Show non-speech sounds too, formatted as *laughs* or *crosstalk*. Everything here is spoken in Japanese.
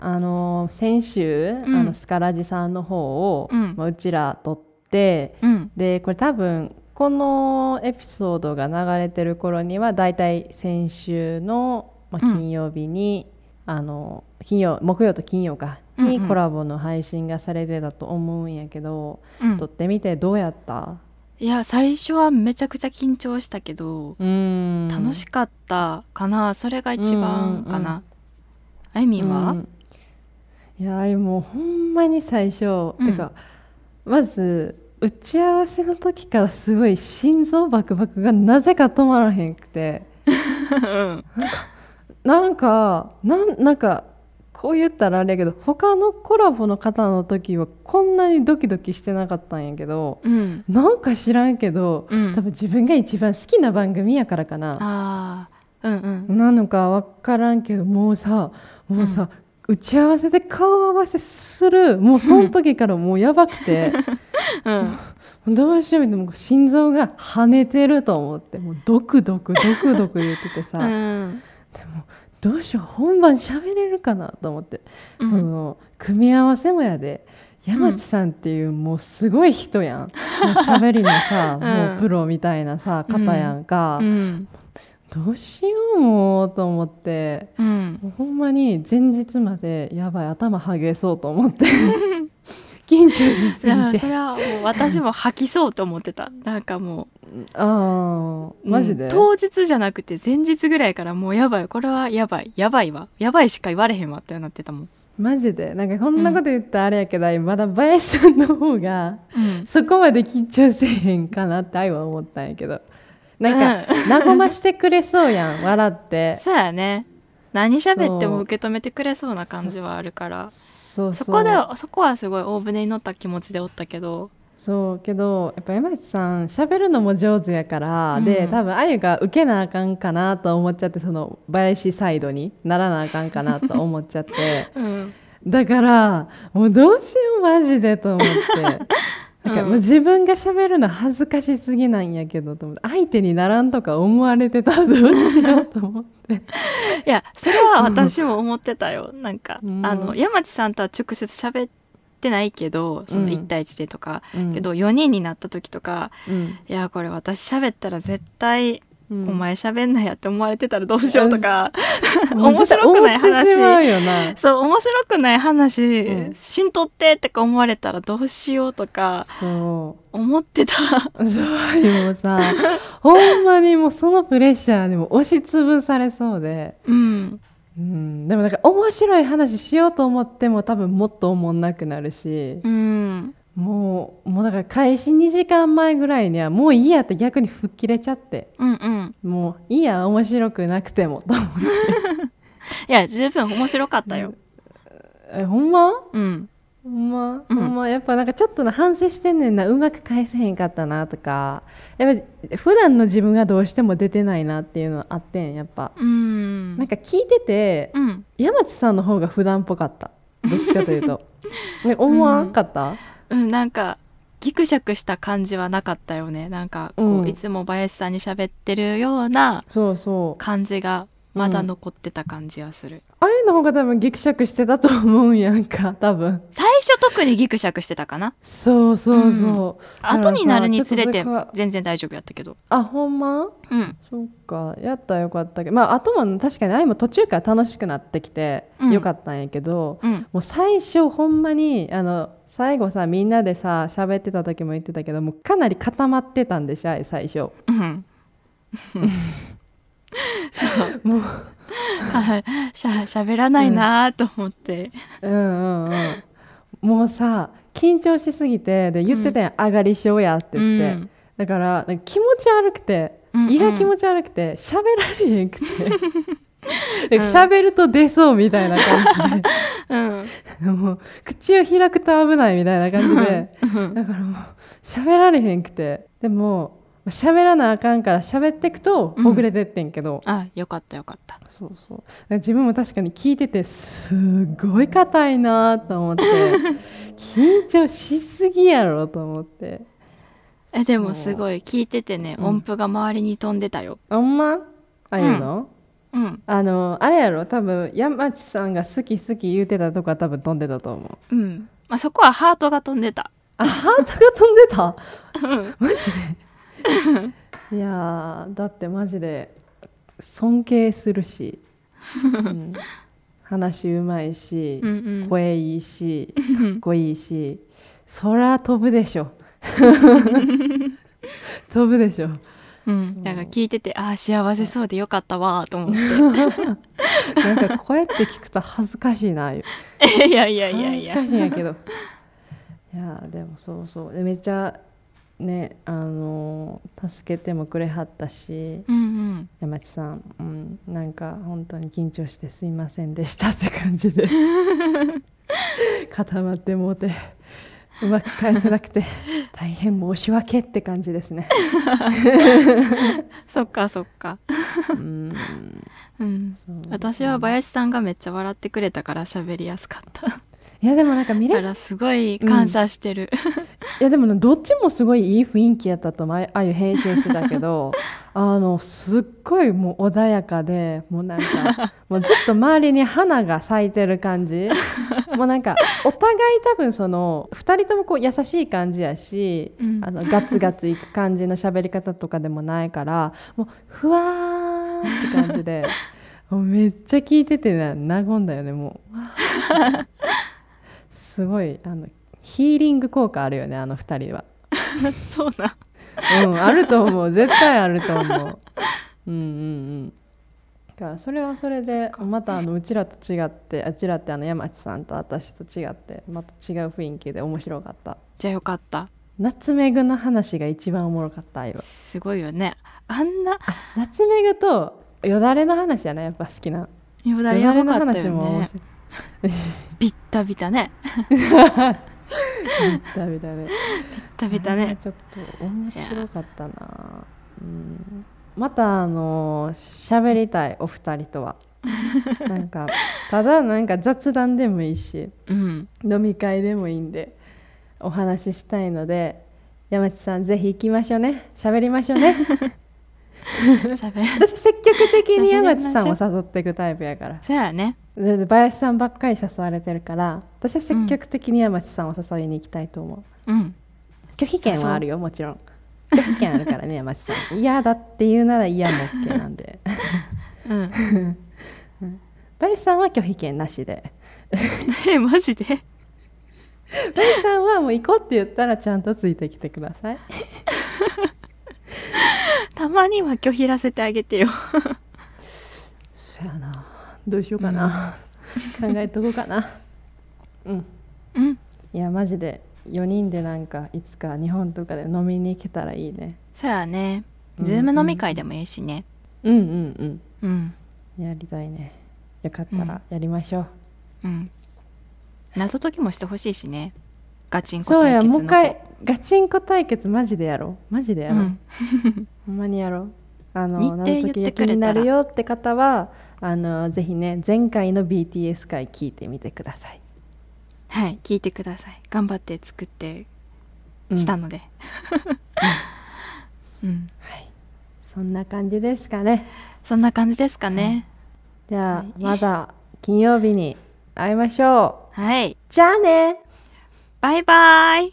あの先週、うんあのスカラジさんの方を、うん。まあ、うちら撮ってうん。でこれ多分このエピソードが流れてる頃にはだいたい先週の、まあ、うん。金曜日に、あの金曜木曜と金曜かにコラボの配信がされてたと思うんやけど、うん。撮ってみてどうやった？いや最初はめちゃくちゃ緊張したけど、うん。楽しかったかなそれが一番かな、あいみんは、うんいやもうほんまに最初、うん。てかまず打ち合わせの時からすごい心臓バクバクがなぜか止まらへんくて。うん。なんかなんなんかこう言ったらあれやけど他のコラボの方の時はこんなにドキドキしてなかったんやけどうん。なんか知らんけど、うん。多分自分が一番好きな番組やからかな。うんうん。なのか分からんけどもうさもうさ、打ち合わせで顔合わせする。もうその時からもうやばくて。うん。どうしようみたいな心臓が跳ねてると思って。もうドクドクドクドク言っててさ、うん。どうしよう本番喋れるかなと思って、うん。その組み合わせもやで。山地さんっていうもうすごい人やん、*laughs* もう喋りのさ、うん。もうプロみたいなさ方やんか、うんどうしようもうと思って。うん。ほんまに前日までやばい頭はげそうと思って。*laughs* 緊張しすいやぎてそれはもう私も吐きそうと思ってた。なんかもああうマジで、うん当日じゃなくて前日ぐらいからもうやばい。これはやばい。やばいわ。やばいしか言われへんわってなってたもん、マジで？なんかこんなこと言ったらあれやけど、まだ林さんの方がそこまで緊張せえへんかなって愛は思ったんやけどなんか、和ましてくれそうやん *laughs* 笑って。そうやね。何喋っても受け止めてくれそうな感じはあるから。そうそう。そこでそこはすごい大船に乗った気持ちでおったけど。そう。けどやっぱ山内さん喋るのも上手やから、うん。で多分あゆが受けなあかんかなと思っちゃってその林サイドにならなあかんかなと思っちゃって。*laughs* うん。だからもうどうしようマジでと思って *laughs* なんかもう自分が喋るの恥ずかしすぎなんやけどと思って相手にならんとか思われてたらどうしようと思って。*laughs* いやそれは私も思ってたよ。なんか、うん。あの山地さんとは直接喋ってないけどそのうん。1対1でとか、うん。けど4人になった時とかうん。いやこれ私喋ったら絶対うん。お前喋んないやって思われてたらどうしようとか、面白くない思ってしまうよな。そう面白くない話、うん。しんとってってか思われたらどうしようとかそう。思ってた。そうでもさ *laughs* ほんまにもうそのプレッシャーでも押しつぶされそうで、うん。うん、でもなんか面白い話しようと思っても多分もっと思んなくなるし。うんもうもうだから開始2時間前ぐらいにはもういいやって逆に吹っ切れちゃって。うんうん。もういいや面白くなくても。と思っていや十分面白かったよ。えほんま？うん。ほんま、うん。ほんま？やっぱなんかちょっとな反省してんねんなうまく返せへんかったなとか。やっぱ普段の自分がどうしても出てないなっていうのはあってんやっぱ。うん。なんか聞いててうん。山地さんの方が普段っぽかった。どっちかというと。*laughs* ね思わんかった、うん、なんかギクシャクした感じはなかったよね。なんかこう、うん。いつも林さんに喋ってるようなそうそう。感じがまだ残ってた感じはする、あれの方が多分ギクシャクしてたと思うんやんか *laughs* 多分。最初特にギクシャクしてたかな？そうそうそう、だからさ後になるにつれて全然大丈夫やったけど。あほんま？うん。そっかやったらよかったけど。まああとも確かにあいも途中から楽しくなってきてうん。よかったんやけど、うん。もう最初ほんまにあの最後さみんなでさ喋ってた時も言ってたけどもうかなり固まってたんでしょあい最初。うんもう *laughs* かしゃ喋らないなと思って、うん。うんうんもうさ緊張しすぎてで言ってたやん、上がり症やって言って、うん。だから気持ち悪くて、うんうん。胃が気持ち悪くて喋られへんくて。*laughs* で喋ると出そうみたいな感 *laughs* うん。じでもう口を開くと危ないみたいな感じで。だからもう喋られへんくて。でも喋らなあかんから喋ってくとほぐれてってんけど、あよかったよかった。そうそう。自分も確かに聞いててすごい硬いなと思って。*laughs* 緊張しすぎやろと思って。えでもすごい聞いててね、うん。音符が周りに飛んでたよ。あんま？ああいうの、うん。あのあれやろ？多分山地さんが好き好き言うてたとこは多分飛んでたと思う。うん。まあそこはハートが飛んでた。あハートが飛んでた？*laughs* マジで？いやーだってマジで尊敬するし、うん話うまいし、うんうん。声いいしかっこいいしそら飛ぶでしょ。*laughs* 飛ぶでしょ。うん。だから聞いててああ幸せそうでよかったわーと思っ *laughs* なんかこうやって聞くと恥ずかしいなて *laughs* いやいやいやいや。恥ずかしいんやけど。いやでもそうそう。でめっちゃねあの助けてもくれはったしうんうん。山地さん、うん、なんか本当に緊張してすいませんでしたって感じで。*laughs* 固まってもうてうまく返せなくて大変申し訳って感じですね。*laughs* そっかそっか。うん。うん。私は林さんがめっちゃ笑ってくれたから喋りやすかったいやでもなんか見れだからすごい感謝してる、いやでもねどっちもすごいいい雰囲気やったとああいう編集してたけど *laughs* あのすっごいもう穏やかでもうなんかもうずっと周りに花が咲いてる感じ。もうなんかお互い多分その2人ともこう優しい感じやし、うん。あのガツガツいく感じの喋り方とかでもないからもうふわーって感じで *laughs* めっちゃ聞いててね和んだよねもう。*laughs* すごいあのヒーリング効果あるよねあの2人は。*laughs* そうな。うん、あると思う。絶対あると思う。うんうんうん。だからそれはそれでまたあのうちらと違ってあちらってあの山地さんと私と違ってまた違う雰囲気で面白かった。じゃあよかった。ナツメグの話が一番おもろかったすごいよね。あんな。ナツメグとよだれの話やねやっぱ好きな。よだれの話も面ね白いタビタね。ダメだね。ビッタビタね。ちょっと面白かったな、うん、またあの喋りたいお二人とは。*laughs* なんかただなんか雑談でもいいしうん。飲み会でもいいんでお話ししたいので山地さんぜひ行きましょうね。喋りましょうね。*laughs* 喋 *laughs* 私積極的に山地さんを誘っていくタイプやから。そうやね林さんばっかり誘われてるから私は積極的に山地さんを誘いに行きたいと思う、うん。拒否権はあるよもちろん。拒否権あるからね山地さん。*laughs* 嫌だって言うなら嫌も OK なんで。うん。*laughs* 林さんは拒否権なしで。え *laughs* マジで？林さんはもう行こうって言ったらちゃんとついてきてください。たまには拒否らせてあげてよ。そやなどうしようかな、考えとこうかな。うん。うん。いやマジで4人でなんかいつか日本とかで飲みに行けたらいいね。そうやね。うん。ズーム飲み会でもいいしね。うんうんうん。うん。やりたいね。よかったらやりましょう、うん。謎解きもしてほしいしね。ガチンコそう対決のやもう一回ガチンコ対決マジでやろう。マジでやろう、うん。*laughs* ほんまにやろう。あの日程謎解きが気になるよって方はあのぜひね前回の BTS 回聞いてみてください、はい聞いてください。頑張って作ってうんしたので。うん。はい、そんな感じですかね。そんな感じですかね。じゃあ、はい。また金曜日に会いましょう。はい。じゃあね。バイバイ